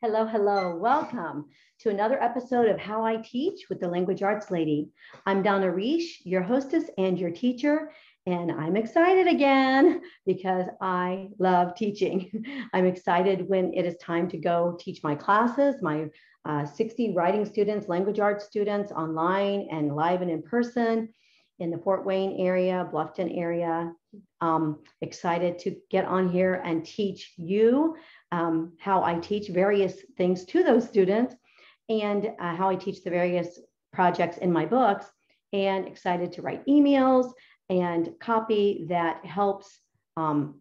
Hello, hello. Welcome to another episode of How I Teach with the Language Arts Lady. I'm Donna Reish, your hostess and your teacher, and I'm excited again because I love teaching. I'm excited when it is time to go teach my classes, my uh, 60 writing students, language arts students online and live and in person in the Fort Wayne area, Bluffton area. Um, excited to get on here and teach you um, how I teach various things to those students and uh, how I teach the various projects in my books and excited to write emails and copy that helps um,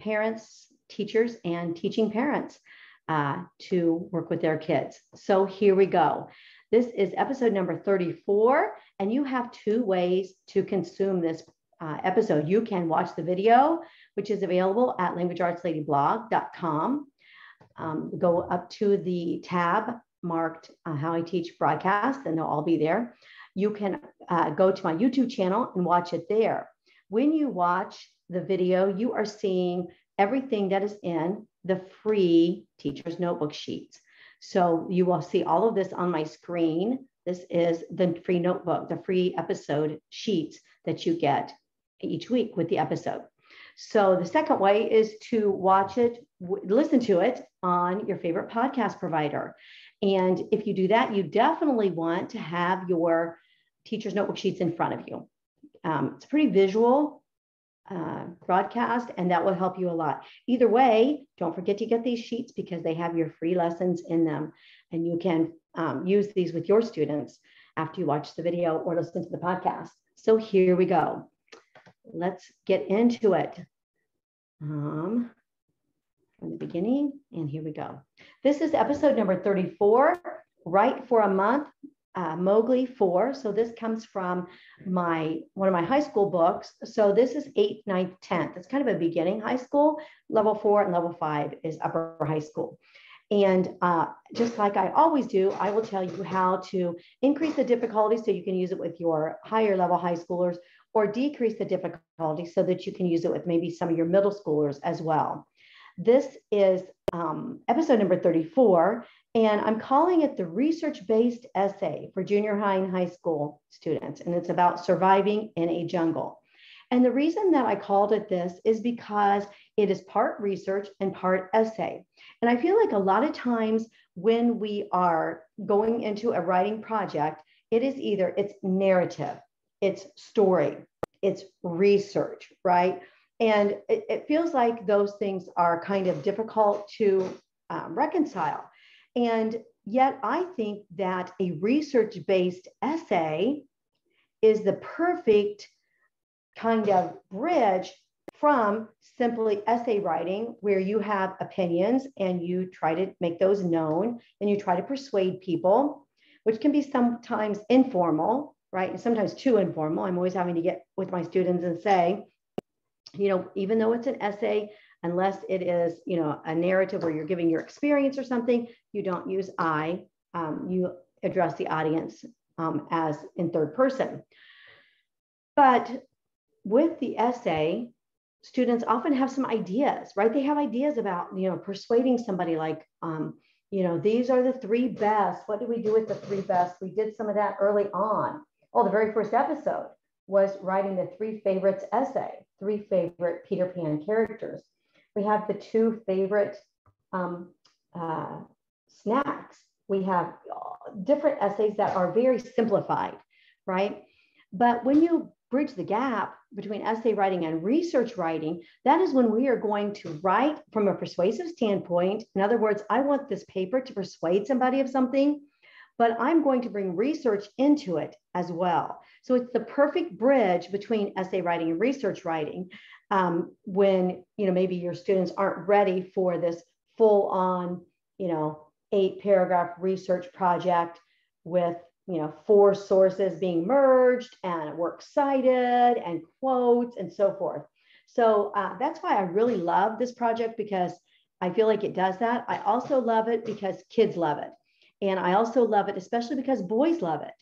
parents, teachers, and teaching parents uh, to work with their kids. So here we go. This is episode number 34, and you have two ways to consume this uh, episode. You can watch the video, which is available at languageartsladyblog.com. Um, go up to the tab marked uh, How I Teach Broadcast, and they'll all be there. You can uh, go to my YouTube channel and watch it there. When you watch the video, you are seeing everything that is in the free teacher's notebook sheets. So you will see all of this on my screen. This is the free notebook, the free episode sheets that you get each week with the episode. So the second way is to watch it, listen to it on your favorite podcast provider. And if you do that, you definitely want to have your teacher's notebook sheets in front of you. Um, it's a pretty visual uh, broadcast, and that will help you a lot. Either way, don't forget to get these sheets because they have your free lessons in them, and you can um, use these with your students after you watch the video or listen to the podcast. So here we go let's get into it. Um, from the beginning, and here we go. This is episode number 34, Write for a Month, uh, Mowgli 4. So this comes from my one of my high school books. So this is 8th, 9th, 10th. It's kind of a beginning high school. Level 4 and level 5 is upper high school. And uh, just like I always do, I will tell you how to increase the difficulty so you can use it with your higher level high schoolers or decrease the difficulty so that you can use it with maybe some of your middle schoolers as well. This is um, episode number 34, and I'm calling it the research based essay for junior high and high school students. And it's about surviving in a jungle. And the reason that I called it this is because it is part research and part essay. And I feel like a lot of times when we are going into a writing project, it is either it's narrative it's story, it's research, right? And it, it feels like those things are kind of difficult to um, reconcile. And yet, I think that a research based essay is the perfect kind of bridge from simply essay writing, where you have opinions and you try to make those known and you try to persuade people, which can be sometimes informal, right? And sometimes too informal. I'm always having to get with my students and say, you know, even though it's an essay, unless it is, you know, a narrative where you're giving your experience or something, you don't use I. Um, you address the audience um, as in third person. But with the essay, students often have some ideas, right? They have ideas about, you know, persuading somebody like, um, you know, these are the three best. What do we do with the three best? We did some of that early on. Oh, the very first episode was writing the three favorites essay, three favorite Peter Pan characters. We have the two favorite um, uh, snacks. We have uh, different essays that are very simplified, right? But when you bridge the gap between essay writing and research writing, that is when we are going to write from a persuasive standpoint. In other words, I want this paper to persuade somebody of something but I'm going to bring research into it as well. So it's the perfect bridge between essay writing and research writing um, when, you know, maybe your students aren't ready for this full on, you know, eight paragraph research project with, you know, four sources being merged and works cited and quotes and so forth. So uh, that's why I really love this project because I feel like it does that. I also love it because kids love it. And I also love it, especially because boys love it.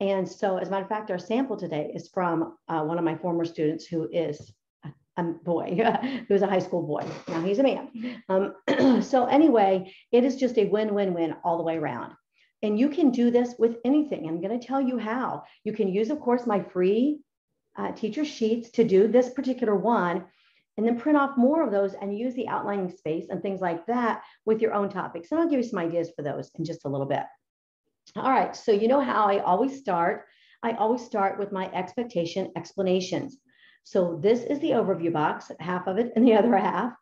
And so, as a matter of fact, our sample today is from uh, one of my former students who is a, boy. he was a high school boy. Now he's a man. Um, so anyway, it is just a win-win-win all the way around. And you can do this with anything. I'm going to tell you how. You can use, of course, my free uh, teacher sheets to do this particular one, and then print off more of those and use the outlining space and things like that with your own topics. And I'll give you some ideas for those in just a little bit. All right, so you know how I always start. I always start with my expectation explanations. So this is the overview box, half of it and the other half.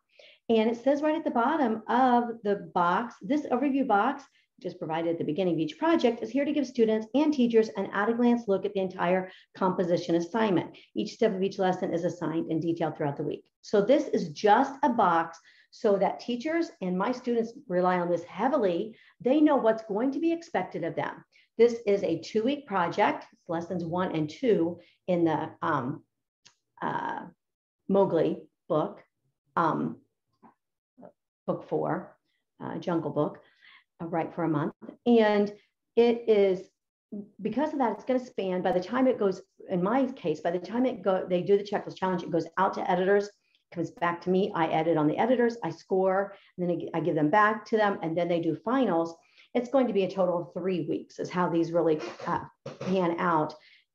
And it says right at the bottom of the box, this overview box, just provided at the beginning of each project, is here to give students and teachers an at a glance look at the entire composition assignment. Each step of each lesson is assigned in detail throughout the week. So this is just a box so that teachers and my students rely on this heavily. They know what's going to be expected of them. This is a two week project, it's lessons one and two in the um, uh, Mowgli book, um, book four, uh, Jungle Book, Write for a Month. And it is because of that, it's going to span by the time it goes, in my case, by the time it go, they do the checklist challenge, it goes out to editors, comes back to me. I edit on the editors, I score, and then I give them back to them, and then they do finals. It's going to be a total of three weeks, is how these really uh, pan out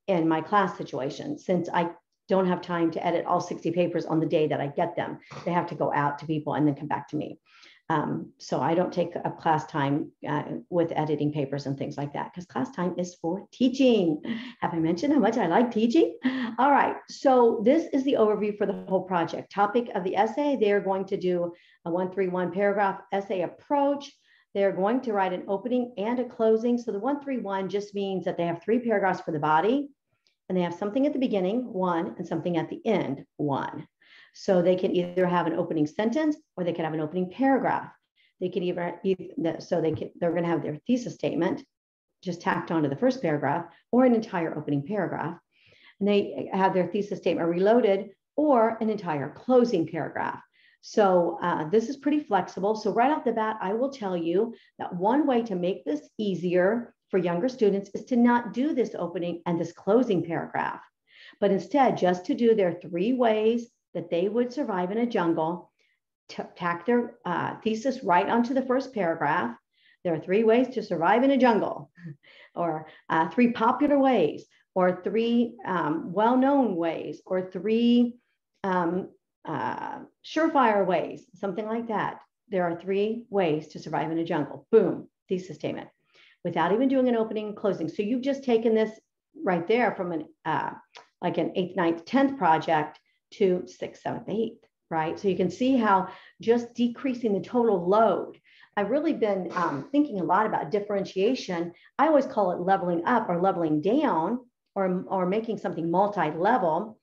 in my class situation. Since I don't have time to edit all 60 papers on the day that I get them. They have to go out to people and then come back to me. Um, so I don't take a class time uh, with editing papers and things like that because class time is for teaching. Have I mentioned how much I like teaching? All right, so this is the overview for the whole project. Topic of the essay, they are going to do a 131 paragraph essay approach. They're going to write an opening and a closing. So the 131 just means that they have three paragraphs for the body, and they have something at the beginning, one, and something at the end, one. So they can either have an opening sentence or they can have an opening paragraph. They could either, so they they're going to have their thesis statement just tacked onto the first paragraph or an entire opening paragraph. And they have their thesis statement reloaded or an entire closing paragraph. So uh, this is pretty flexible. So right off the bat, I will tell you that one way to make this easier for younger students is to not do this opening and this closing paragraph, but instead just to do their three ways that they would survive in a jungle, tack their uh, thesis right onto the first paragraph. There are three ways to survive in a jungle, or uh, three popular ways, or three um, well known ways, or three um, uh, surefire ways, something like that. There are three ways to survive in a jungle. Boom, thesis statement without even doing an opening and closing. So you've just taken this right there from an uh, like an eighth, ninth, tenth project to sixth, seventh, eighth, right? So you can see how just decreasing the total load. I've really been um, thinking a lot about differentiation. I always call it leveling up or leveling down or, or making something multi-level.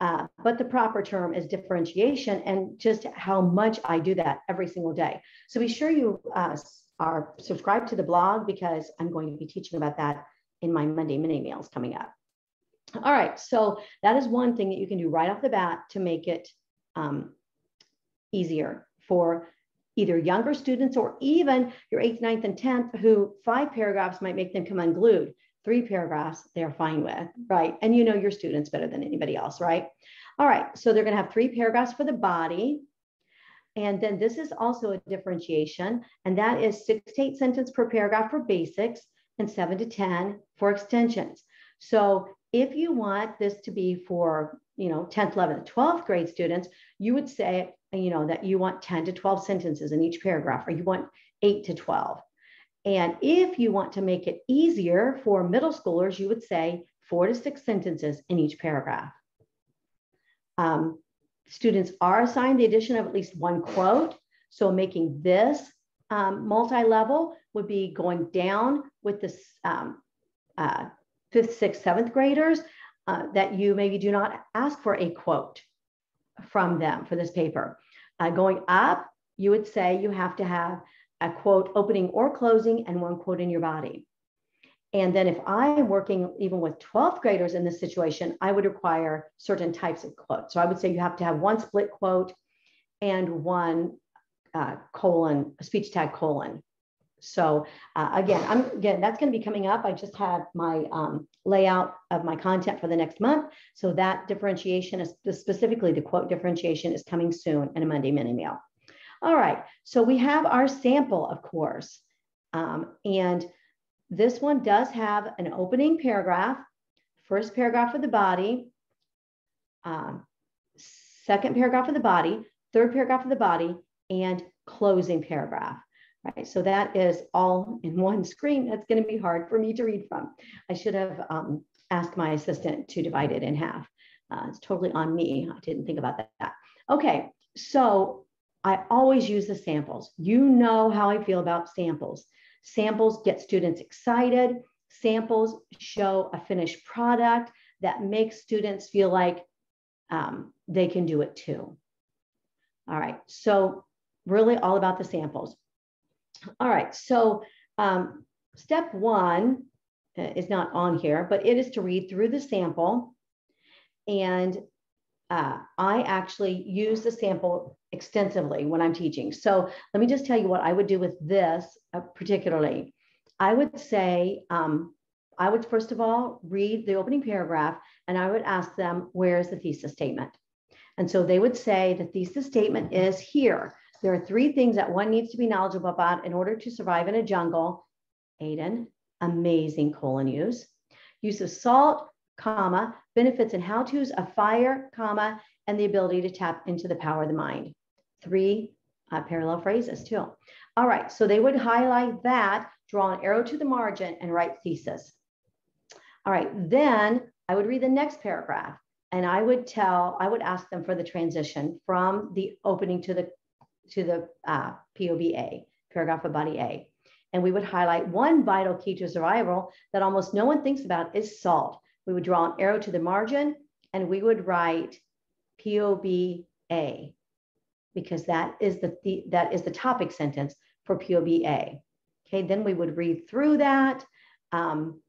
Uh, but the proper term is differentiation and just how much I do that every single day. So be sure you uh, are subscribed to the blog because I'm going to be teaching about that in my Monday mini meals coming up. All right, so that is one thing that you can do right off the bat to make it um, easier for either younger students or even your eighth, ninth, and 10th, who five paragraphs might make them come unglued. Three paragraphs, they're fine with, right? And you know your students better than anybody else, right? All right, so they're gonna have three paragraphs for the body, and then this is also a differentiation, and that is six to eight sentence per paragraph for basics and seven to 10 for extensions. So if you want this to be for, you know, 10th, 11th, 12th grade students, you would say, you know, that you want 10 to 12 sentences in each paragraph, or you want eight to 12. And if you want to make it easier for middle schoolers, you would say four to six sentences in each paragraph. Um, Students are assigned the addition of at least one quote. So making this um, multi-level would be going down with this um, uh, fifth, sixth, seventh graders uh, that you maybe do not ask for a quote from them for this paper. Uh, going up, you would say you have to have a quote opening or closing and one quote in your body. And then if I'm working even with 12th graders in this situation, I would require certain types of quotes. So I would say you have to have one split quote and one uh, colon, speech tag colon. So uh, again, I'm again that's going to be coming up. I just had my um, layout of my content for the next month. So that differentiation is specifically the quote differentiation is coming soon in a Monday mini meal. All right, so we have our sample, of course, um, and this one does have an opening paragraph, first paragraph of the body, um, second paragraph of the body, third paragraph of the body, and closing paragraph. Right, so that is all in one screen. That's going to be hard for me to read from. I should have um, asked my assistant to divide it in half. Uh, it's totally on me. I didn't think about that. Okay, so I always use the samples. You know how I feel about samples. Samples get students excited. Samples show a finished product that makes students feel like um, they can do it too. All right, so really all about the samples. All right, so um, step one uh, is not on here, but it is to read through the sample. And uh, I actually use the sample extensively when I'm teaching. So let me just tell you what I would do with this uh, particularly. I would say, um, I would first of all read the opening paragraph and I would ask them, where's the thesis statement? And so they would say the thesis statement is here. There are three things that one needs to be knowledgeable about in order to survive in a jungle. Aiden, amazing colon use. Use of salt, comma, benefits and how-tos of fire, comma, and the ability to tap into the power of the mind. Three uh, parallel phrases too. All right, so they would highlight that, draw an arrow to the margin, and write thesis. All right, then I would read the next paragraph and I would tell, I would ask them for the transition from the opening to the to the uh, POBA, paragraph of body A. And we would highlight one vital key to survival that almost no one thinks about is salt. We would draw an arrow to the margin and we would write POBA because that is the, that is the topic sentence for POBA. Okay, then we would read through that um,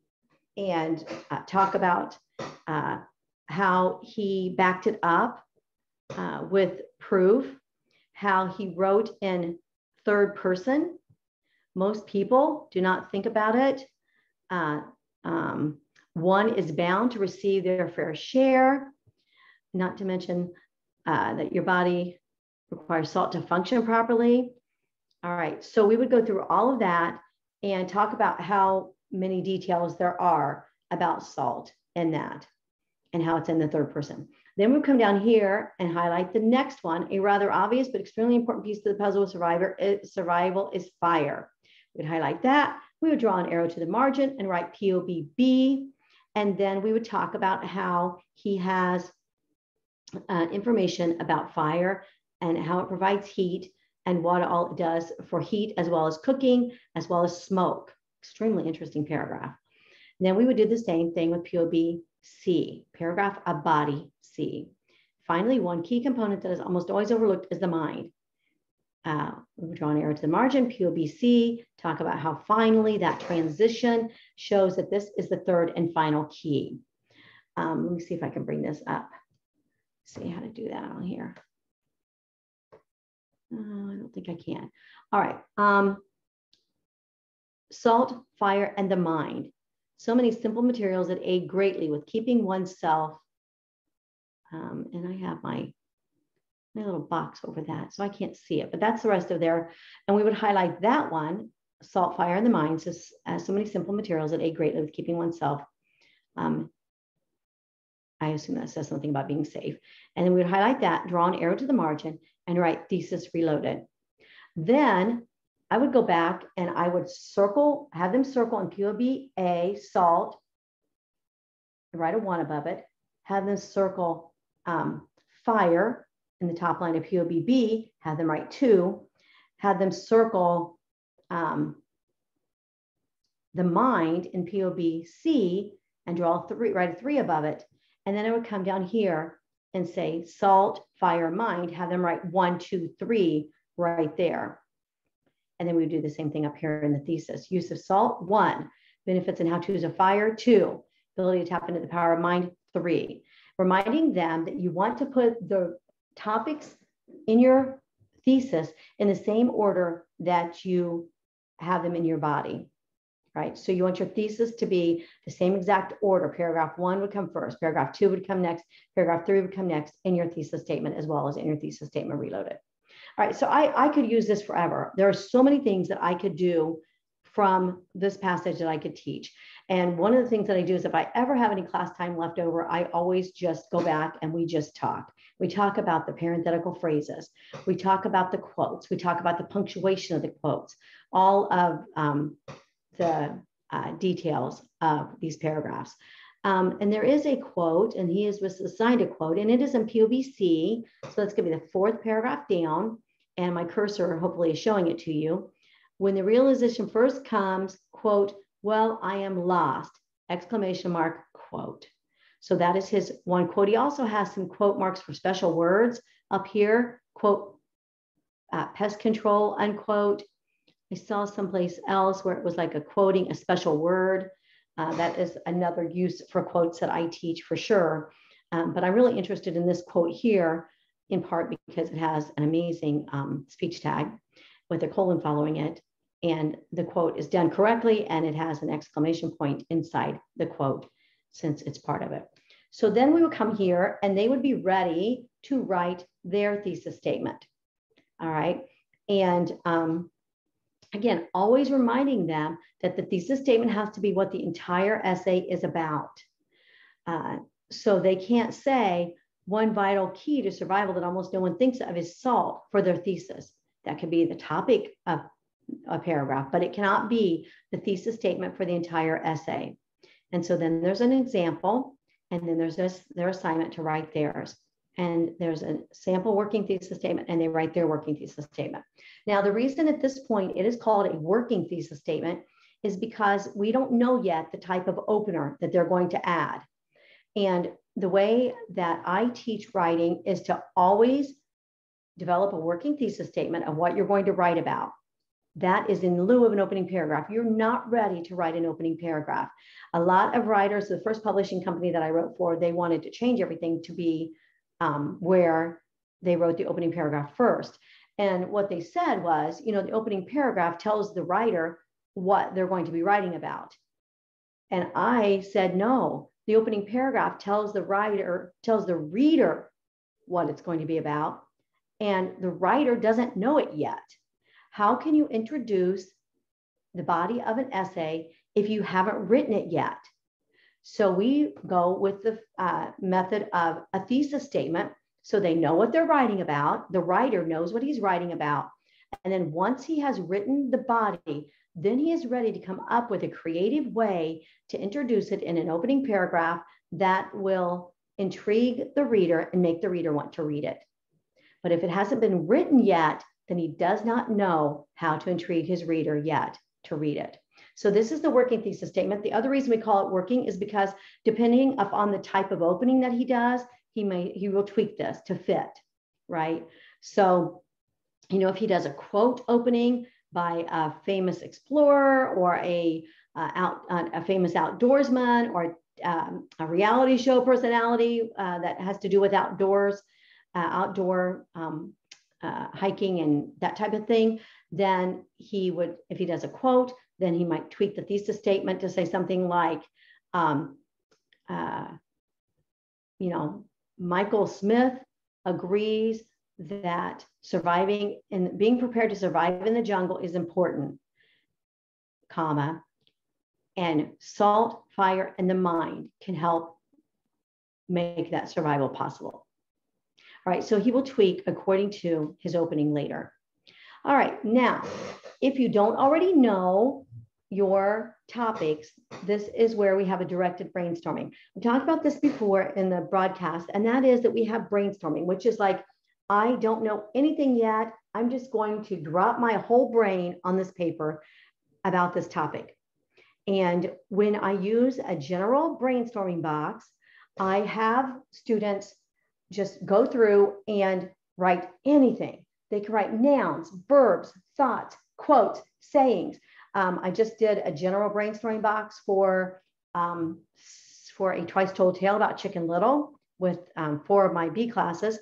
and uh, talk about uh, how he backed it up uh, with proof how he wrote in third person. Most people do not think about it. Uh, um, one is bound to receive their fair share, not to mention uh, that your body requires salt to function properly. All right, so we would go through all of that and talk about how many details there are about salt in that and how it's in the third person. Then we come down here and highlight the next one, a rather obvious but extremely important piece to the puzzle of survivor, is, survival is fire. We'd highlight that. We would draw an arrow to the margin and write POBB. And then we would talk about how he has uh, information about fire and how it provides heat and what all it does for heat as well as cooking, as well as smoke. Extremely interesting paragraph. And then we would do the same thing with POBC, paragraph a body C. Finally, one key component that is almost always overlooked is the mind. Uh, we draw an arrow to the margin, POBC, talk about how finally that transition shows that this is the third and final key. Um, let me see if I can bring this up. See how to do that on here. Uh, I don't think I can. All right. Um, salt, fire, and the mind. So many simple materials that aid greatly with keeping oneself um, and I have my, my little box over that, so I can't see it, but that's the rest of there. And we would highlight that one, salt, fire, and the mines, as, as so many simple materials that aid greatly with keeping oneself. Um, I assume that says something about being safe. And then we would highlight that, draw an arrow to the margin, and write thesis reloaded. Then I would go back and I would circle, have them circle in POB A, salt, write a one above it, have them circle um, fire in the top line of POBB, have them write two, have them circle um, the mind in POBC and draw three, write a three above it. And then I would come down here and say salt, fire, mind, have them write one, two, three right there. And then we do the same thing up here in the thesis. Use of salt, one. Benefits and how-tos of fire, two. Ability to tap into the power of mind, three reminding them that you want to put the topics in your thesis in the same order that you have them in your body, right? So you want your thesis to be the same exact order. Paragraph one would come first, paragraph two would come next, paragraph three would come next in your thesis statement, as well as in your thesis statement reloaded. All right, so I, I could use this forever. There are so many things that I could do from this passage that I could teach. And one of the things that I do is if I ever have any class time left over, I always just go back and we just talk. We talk about the parenthetical phrases. We talk about the quotes. We talk about the punctuation of the quotes, all of um, the uh, details of these paragraphs. Um, and there is a quote, and he is assigned a quote, and it is in POBC. So that's going to be the fourth paragraph down. And my cursor hopefully is showing it to you. When the realization first comes, quote, well, I am lost, exclamation mark, quote. So that is his one quote. He also has some quote marks for special words up here, quote, uh, pest control, unquote. I saw someplace else where it was like a quoting a special word. Uh, that is another use for quotes that I teach for sure. Um, but I'm really interested in this quote here, in part because it has an amazing um, speech tag with a colon following it and the quote is done correctly and it has an exclamation point inside the quote since it's part of it. So then we would come here and they would be ready to write their thesis statement. All right. And um, again, always reminding them that the thesis statement has to be what the entire essay is about. Uh, so they can't say one vital key to survival that almost no one thinks of is salt for their thesis. That could be the topic of a paragraph, but it cannot be the thesis statement for the entire essay. And so then there's an example, and then there's this, their assignment to write theirs. And there's a sample working thesis statement, and they write their working thesis statement. Now, the reason at this point it is called a working thesis statement is because we don't know yet the type of opener that they're going to add. And the way that I teach writing is to always develop a working thesis statement of what you're going to write about. That is in lieu of an opening paragraph. You're not ready to write an opening paragraph. A lot of writers, the first publishing company that I wrote for, they wanted to change everything to be um, where they wrote the opening paragraph first. And what they said was, you know, the opening paragraph tells the writer what they're going to be writing about. And I said, no, the opening paragraph tells the writer, tells the reader what it's going to be about. And the writer doesn't know it yet. How can you introduce the body of an essay if you haven't written it yet? So we go with the uh, method of a thesis statement. So they know what they're writing about. The writer knows what he's writing about. And then once he has written the body, then he is ready to come up with a creative way to introduce it in an opening paragraph that will intrigue the reader and make the reader want to read it. But if it hasn't been written yet, then he does not know how to intrigue his reader yet to read it. So this is the working thesis statement. The other reason we call it working is because depending upon the type of opening that he does, he may he will tweak this to fit, right? So, you know, if he does a quote opening by a famous explorer or a uh, out uh, a famous outdoorsman or um, a reality show personality uh, that has to do with outdoors, uh, outdoor um, uh, hiking and that type of thing, then he would, if he does a quote, then he might tweak the thesis statement to say something like, um, uh, you know, Michael Smith agrees that surviving and being prepared to survive in the jungle is important, comma, and salt, fire, and the mind can help make that survival possible. All right, so he will tweak according to his opening later. All right, now, if you don't already know your topics, this is where we have a directed brainstorming. We talked about this before in the broadcast, and that is that we have brainstorming, which is like, I don't know anything yet. I'm just going to drop my whole brain on this paper about this topic. And when I use a general brainstorming box, I have students just go through and write anything. They can write nouns, verbs, thoughts, quotes, sayings. Um, I just did a general brainstorming box for um, for a twice told tale about Chicken Little with um, four of my B classes.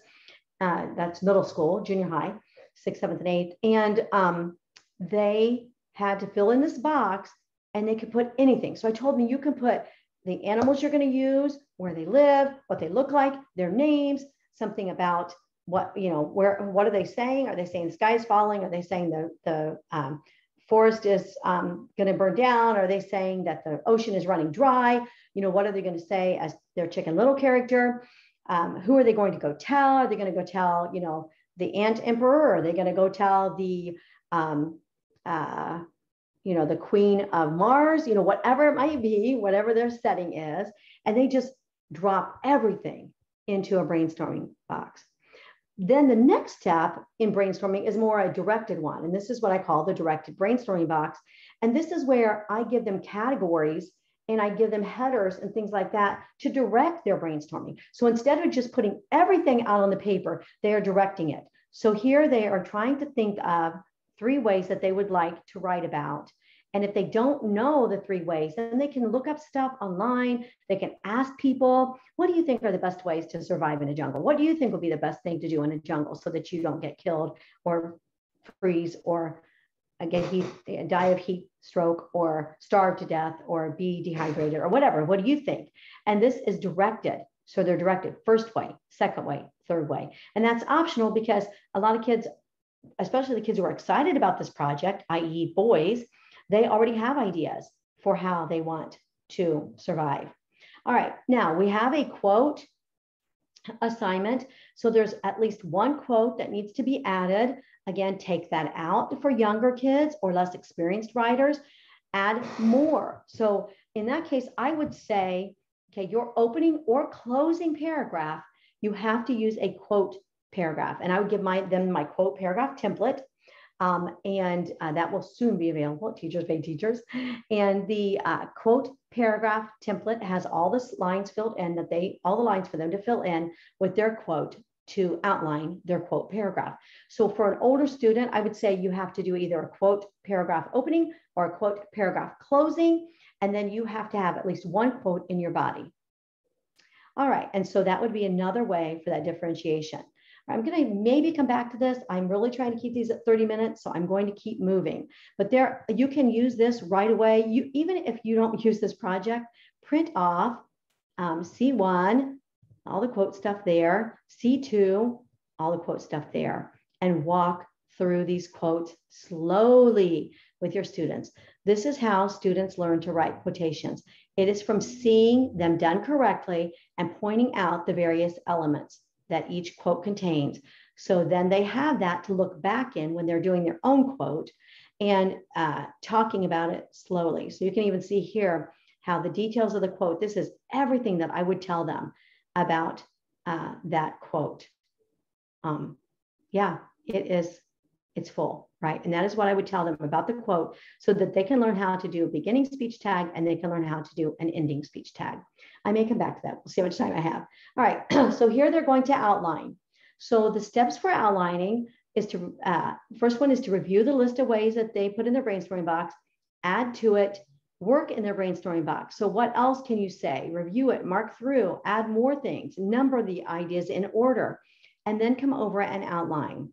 Uh, that's middle school, junior high, sixth, seventh, and eighth, and um, they had to fill in this box and they could put anything. So I told them you can put the animals you're going to use, where they live, what they look like, their names, something about what you know where what are they saying? Are they saying the sky is falling? Are they saying the the um, forest is um, going to burn down? Are they saying that the ocean is running dry? You know what are they going to say as their chicken little character um, who are they going to go tell? Are they going to go tell you know the ant emperor? Or are they going to go tell the um, uh, you know the queen of mars? You know whatever it might be whatever their setting is. And they just drop everything into a brainstorming box. Then the next step in brainstorming is more a directed one. And this is what I call the directed brainstorming box. And this is where I give them categories and I give them headers and things like that to direct their brainstorming. So instead of just putting everything out on the paper, they are directing it. So here they are trying to think of three ways that they would like to write about and if they don't know the three ways, then they can look up stuff online. They can ask people, what do you think are the best ways to survive in a jungle? What do you think will be the best thing to do in a jungle so that you don't get killed or freeze or get heat, die of heat stroke or starve to death or be dehydrated or whatever? What do you think? And this is directed. So they're directed first way, second way, third way. And that's optional because a lot of kids, especially the kids who are excited about this project, i.e., boys, they already have ideas for how they want to survive. All right, now we have a quote assignment. So there's at least one quote that needs to be added. Again, take that out for younger kids or less experienced writers. Add more. So in that case, I would say, okay, your opening or closing paragraph, you have to use a quote paragraph. And I would give my them my quote paragraph template. Um, and uh, that will soon be available at Teachers Pay Teachers. And the uh, quote paragraph template has all the lines filled in that they, all the lines for them to fill in with their quote to outline their quote paragraph. So for an older student, I would say you have to do either a quote paragraph opening or a quote paragraph closing, and then you have to have at least one quote in your body. All right, and so that would be another way for that differentiation. I'm going to maybe come back to this. I'm really trying to keep these at 30 minutes, so I'm going to keep moving. But there, you can use this right away. You even if you don't use this project, print off um, C1, all the quote stuff there, C2, all the quote stuff there, and walk through these quotes slowly with your students. This is how students learn to write quotations. It is from seeing them done correctly and pointing out the various elements that each quote contains. So then they have that to look back in when they're doing their own quote and uh, talking about it slowly. So you can even see here how the details of the quote, this is everything that I would tell them about uh, that quote. Um, yeah, it is, it's full, right? And that is what I would tell them about the quote so that they can learn how to do a beginning speech tag and they can learn how to do an ending speech tag. I may come back to that. We'll see how much time I have. All right, so here they're going to outline. So the steps for outlining is to, uh, first one is to review the list of ways that they put in their brainstorming box, add to it, work in their brainstorming box. So what else can you say? Review it, mark through, add more things, number the ideas in order, and then come over and outline.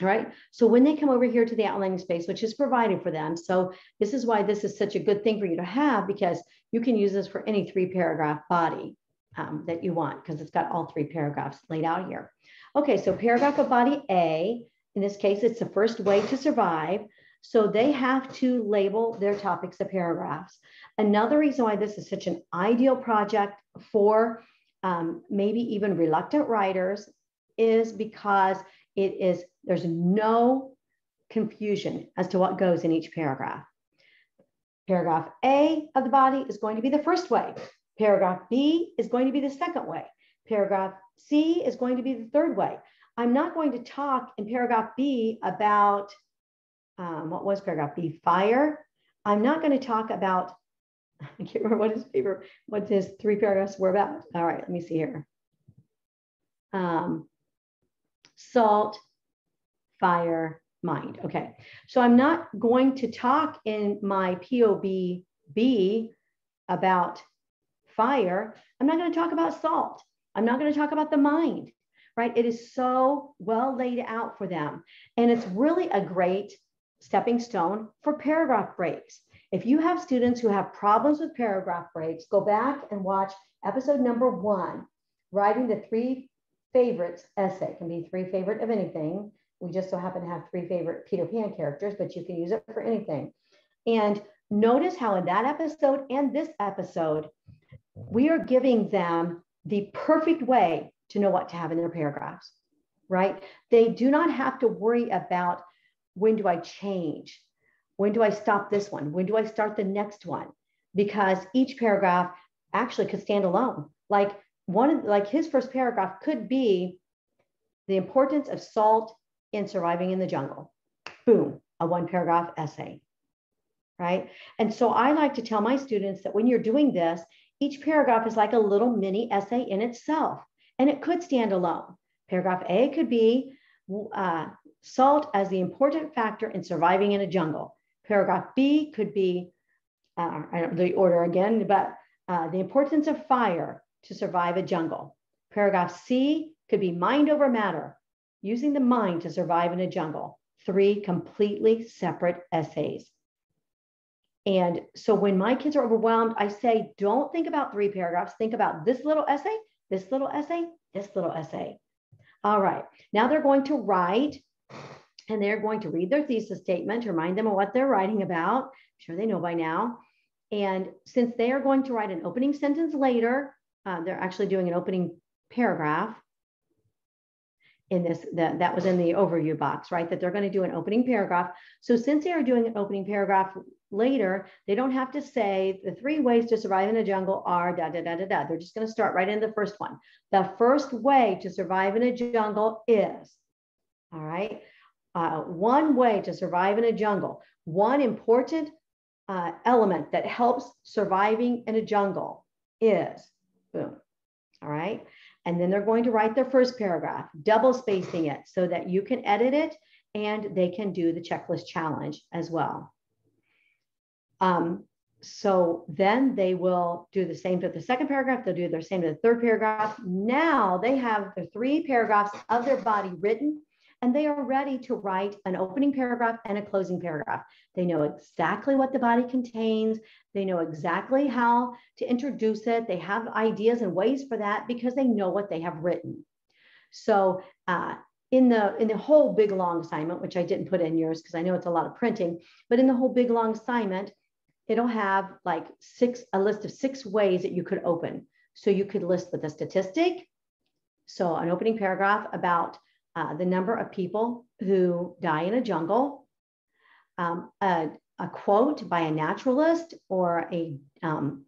All right. So when they come over here to the outlining space, which is provided for them, so this is why this is such a good thing for you to have because you can use this for any three paragraph body um, that you want because it's got all three paragraphs laid out here. Okay, so paragraph of body A, in this case, it's the first way to survive. So they have to label their topics of paragraphs. Another reason why this is such an ideal project for um, maybe even reluctant writers is because it is, there's no confusion as to what goes in each paragraph. Paragraph A of the body is going to be the first way. Paragraph B is going to be the second way. Paragraph C is going to be the third way. I'm not going to talk in paragraph B about um, what was paragraph B? Fire. I'm not going to talk about, I can't remember what his favorite, what his three paragraphs were about. All right, let me see here. Um, salt, fire, mind. Okay, so I'm not going to talk in my POBB about fire. I'm not going to talk about salt. I'm not going to talk about the mind, right? It is so well laid out for them. And it's really a great stepping stone for paragraph breaks. If you have students who have problems with paragraph breaks, go back and watch episode number one, writing the three favorites essay. It can be three favorite of anything. We just so happen to have three favorite Peter Pan characters, but you can use it for anything. And notice how in that episode and this episode, we are giving them the perfect way to know what to have in their paragraphs, right? They do not have to worry about when do I change? When do I stop this one? When do I start the next one? Because each paragraph actually could stand alone. Like one, like his first paragraph could be the importance of salt in surviving in the jungle. Boom, a one paragraph essay, right? And so I like to tell my students that when you're doing this, each paragraph is like a little mini essay in itself, and it could stand alone. Paragraph A could be uh, salt as the important factor in surviving in a jungle. Paragraph B could be, uh, I don't know the order again, but uh, the importance of fire to survive a jungle. Paragraph C could be mind over matter, using the mind to survive in a jungle. Three completely separate essays. And so when my kids are overwhelmed, I say, don't think about three paragraphs. Think about this little essay, this little essay, this little essay. All right. Now they're going to write and they're going to read their thesis statement, remind them of what they're writing about. I'm sure they know by now. And since they are going to write an opening sentence later, uh, they're actually doing an opening paragraph in this, that, that was in the overview box, right? That they're going to do an opening paragraph. So since they are doing an opening paragraph later, they don't have to say the three ways to survive in a jungle are da da da da da. They're just going to start right in the first one. The first way to survive in a jungle is, all right, uh, one way to survive in a jungle, one important uh, element that helps surviving in a jungle is boom. All right. And then they're going to write their first paragraph, double spacing it so that you can edit it and they can do the checklist challenge as well. Um, so then they will do the same to the second paragraph. They'll do the same to the third paragraph. Now they have the three paragraphs of their body written and they are ready to write an opening paragraph and a closing paragraph. They know exactly what the body contains. They know exactly how to introduce it. They have ideas and ways for that because they know what they have written. So uh, in the in the whole big long assignment, which I didn't put in yours because I know it's a lot of printing, but in the whole big long assignment, it'll have like six a list of six ways that you could open. So you could list with a statistic, so an opening paragraph about uh, the number of people who die in a jungle, um, a, a, quote by a naturalist or a, um,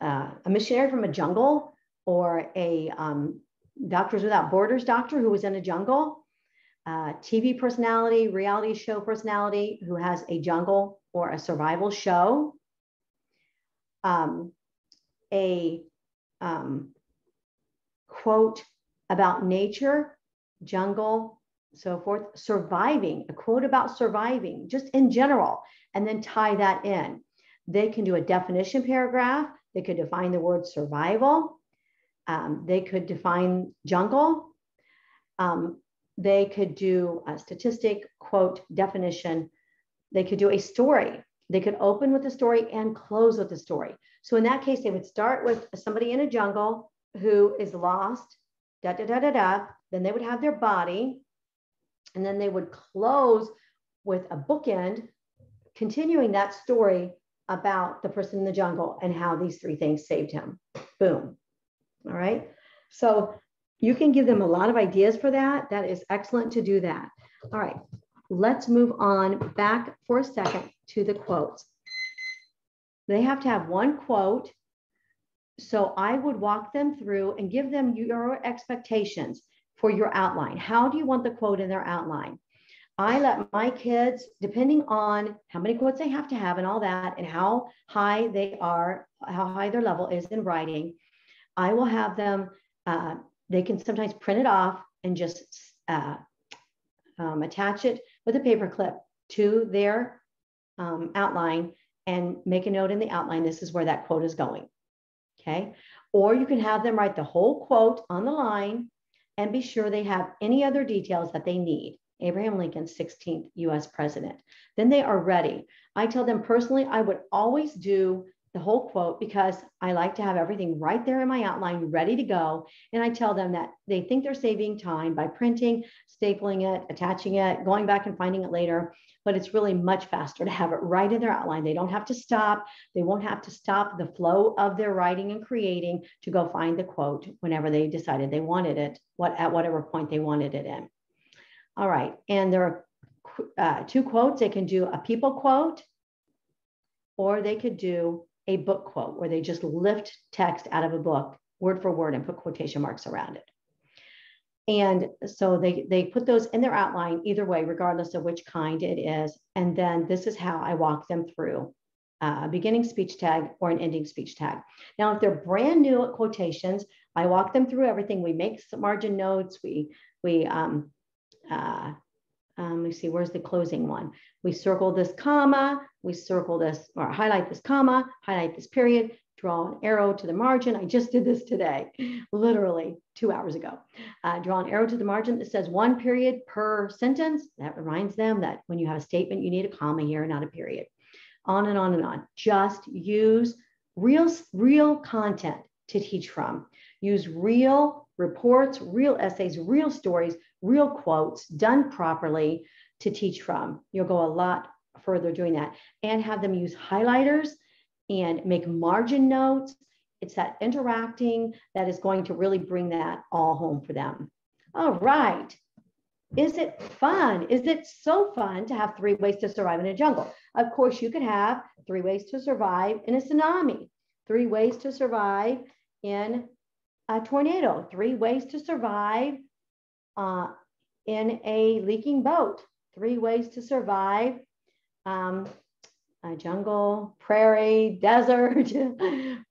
uh, a missionary from a jungle or a um, Doctors Without Borders doctor who was in a jungle, uh, TV personality, reality show personality who has a jungle or a survival show, um, a um, quote about nature jungle, so forth, surviving, a quote about surviving, just in general, and then tie that in. They can do a definition paragraph. They could define the word survival. Um, they could define jungle. Um, they could do a statistic, quote, definition. They could do a story. They could open with a story and close with a story. So in that case, they would start with somebody in a jungle who is lost, da da da da da. Then they would have their body, and then they would close with a bookend, continuing that story about the person in the jungle and how these three things saved him. Boom. All right. So you can give them a lot of ideas for that. That is excellent to do that. All right. Let's move on back for a second to the quotes. They have to have one quote. So I would walk them through and give them your expectations for your outline. How do you want the quote in their outline? I let my kids, depending on how many quotes they have to have and all that, and how high they are, how high their level is in writing, I will have them, uh, they can sometimes print it off and just uh, um, attach it with a paper clip to their um, outline and make a note in the outline. This is where that quote is going. Okay. Or you can have them write the whole quote on the line and be sure they have any other details that they need. Abraham Lincoln, 16th US president. Then they are ready. I tell them personally, I would always do the whole quote because I like to have everything right there in my outline ready to go. And I tell them that they think they're saving time by printing, stapling it, attaching it, going back and finding it later. But it's really much faster to have it right in their outline. They don't have to stop. They won't have to stop the flow of their writing and creating to go find the quote whenever they decided they wanted it, what at whatever point they wanted it in. All right. And there are uh, two quotes. They can do a people quote or they could do a book quote where they just lift text out of a book word for word and put quotation marks around it. And so they, they put those in their outline either way, regardless of which kind it is. And then this is how I walk them through a beginning speech tag or an ending speech tag. Now, if they're brand new at quotations, I walk them through everything. We make margin notes. We, we um, uh, um, me see, where's the closing one? We circle this comma, we circle this or highlight this comma, highlight this period, draw an arrow to the margin. I just did this today, literally two hours ago. Uh, draw an arrow to the margin that says one period per sentence. That reminds them that when you have a statement, you need a comma here, not a period. On and on and on. Just use real, real content to teach from. Use real reports, real essays, real stories, real quotes done properly to teach from. You'll go a lot further doing that and have them use highlighters and make margin notes. It's that interacting that is going to really bring that all home for them. All right. Is it fun? Is it so fun to have three ways to survive in a jungle? Of course, you could have three ways to survive in a tsunami, three ways to survive in a tornado, three ways to survive uh, in a leaking boat, three ways to survive um, a jungle, prairie, desert,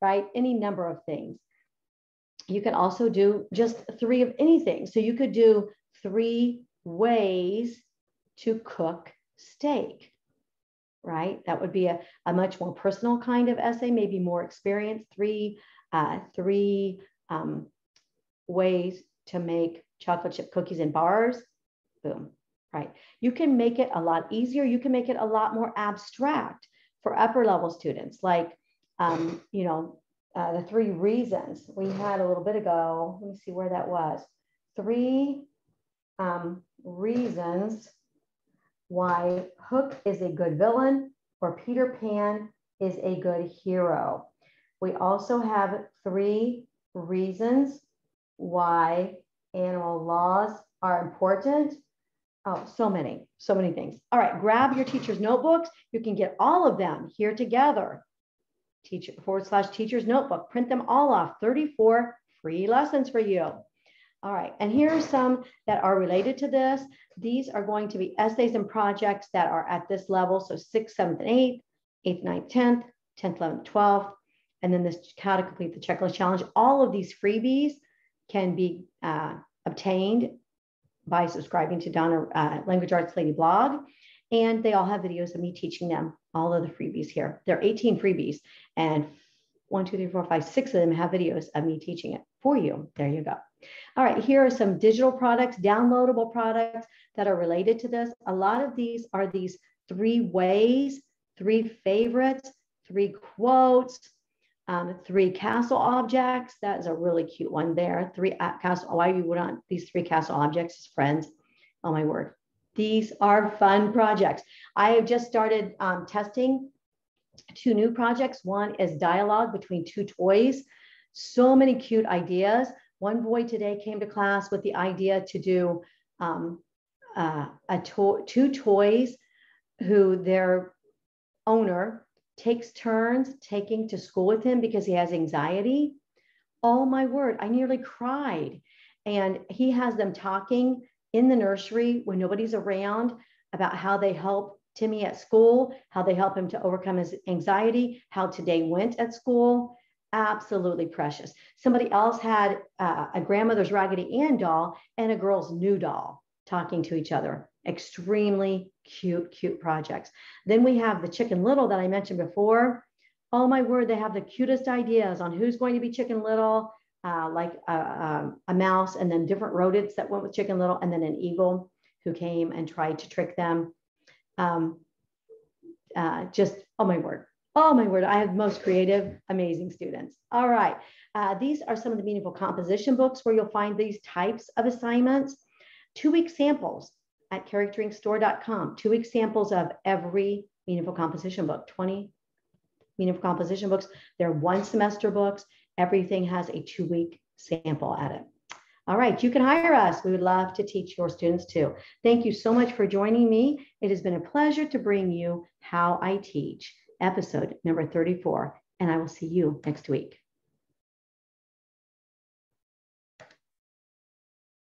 right? Any number of things. You could also do just three of anything. So you could do three ways to cook steak, right? That would be a, a much more personal kind of essay, maybe more experienced. Three, uh, three um, ways to make chocolate chip cookies and bars. Boom, right? You can make it a lot easier. You can make it a lot more abstract for upper level students, like, um, you know, uh, the three reasons we had a little bit ago. Let me see where that was. Three um, reasons why Hook is a good villain or Peter Pan is a good hero. We also have three reasons why animal laws are important Oh, so many, so many things. All right, grab your teacher's notebooks. You can get all of them here together. Teacher forward slash teacher's notebook. Print them all off. 34 free lessons for you. All right, and here are some that are related to this. These are going to be essays and projects that are at this level. So sixth, seventh, and eighth, eighth, ninth, 10th, 10th, 11th, 12th, and then this how to complete the checklist challenge. All of these freebies can be uh, obtained by subscribing to Donna uh, Language Arts Lady blog. And they all have videos of me teaching them all of the freebies here. There are 18 freebies, and one, two, three, four, five, six of them have videos of me teaching it for you. There you go. All right, here are some digital products, downloadable products that are related to this. A lot of these are these three ways, three favorites, three quotes, um, three castle objects. That is a really cute one there. Three uh, castle. Why you would want these three castle objects as friends? Oh my word. These are fun projects. I have just started um, testing two new projects. One is dialogue between two toys. So many cute ideas. One boy today came to class with the idea to do um, uh, a to- two toys who their owner takes turns taking to school with him because he has anxiety. Oh my word, I nearly cried. And he has them talking in the nursery when nobody's around about how they help Timmy at school, how they help him to overcome his anxiety, how today went at school. Absolutely precious. Somebody else had uh, a grandmother's Raggedy Ann doll and a girl's new doll talking to each other extremely cute, cute projects. Then we have the Chicken Little that I mentioned before. Oh my word, they have the cutest ideas on who's going to be Chicken Little, uh, like a, a, a, mouse, and then different rodents that went with Chicken Little, and then an eagle who came and tried to trick them. Um, uh, just, oh my word, oh my word, I have most creative, amazing students. All right. Uh, these are some of the meaningful composition books where you'll find these types of assignments. Two week samples at characterinkstore.com. Two week samples of every meaningful composition book, 20 meaningful composition books. They're one semester books. Everything has a two week sample at it. All right, you can hire us. We would love to teach your students too. Thank you so much for joining me. It has been a pleasure to bring you How I Teach, episode number 34, and I will see you next week.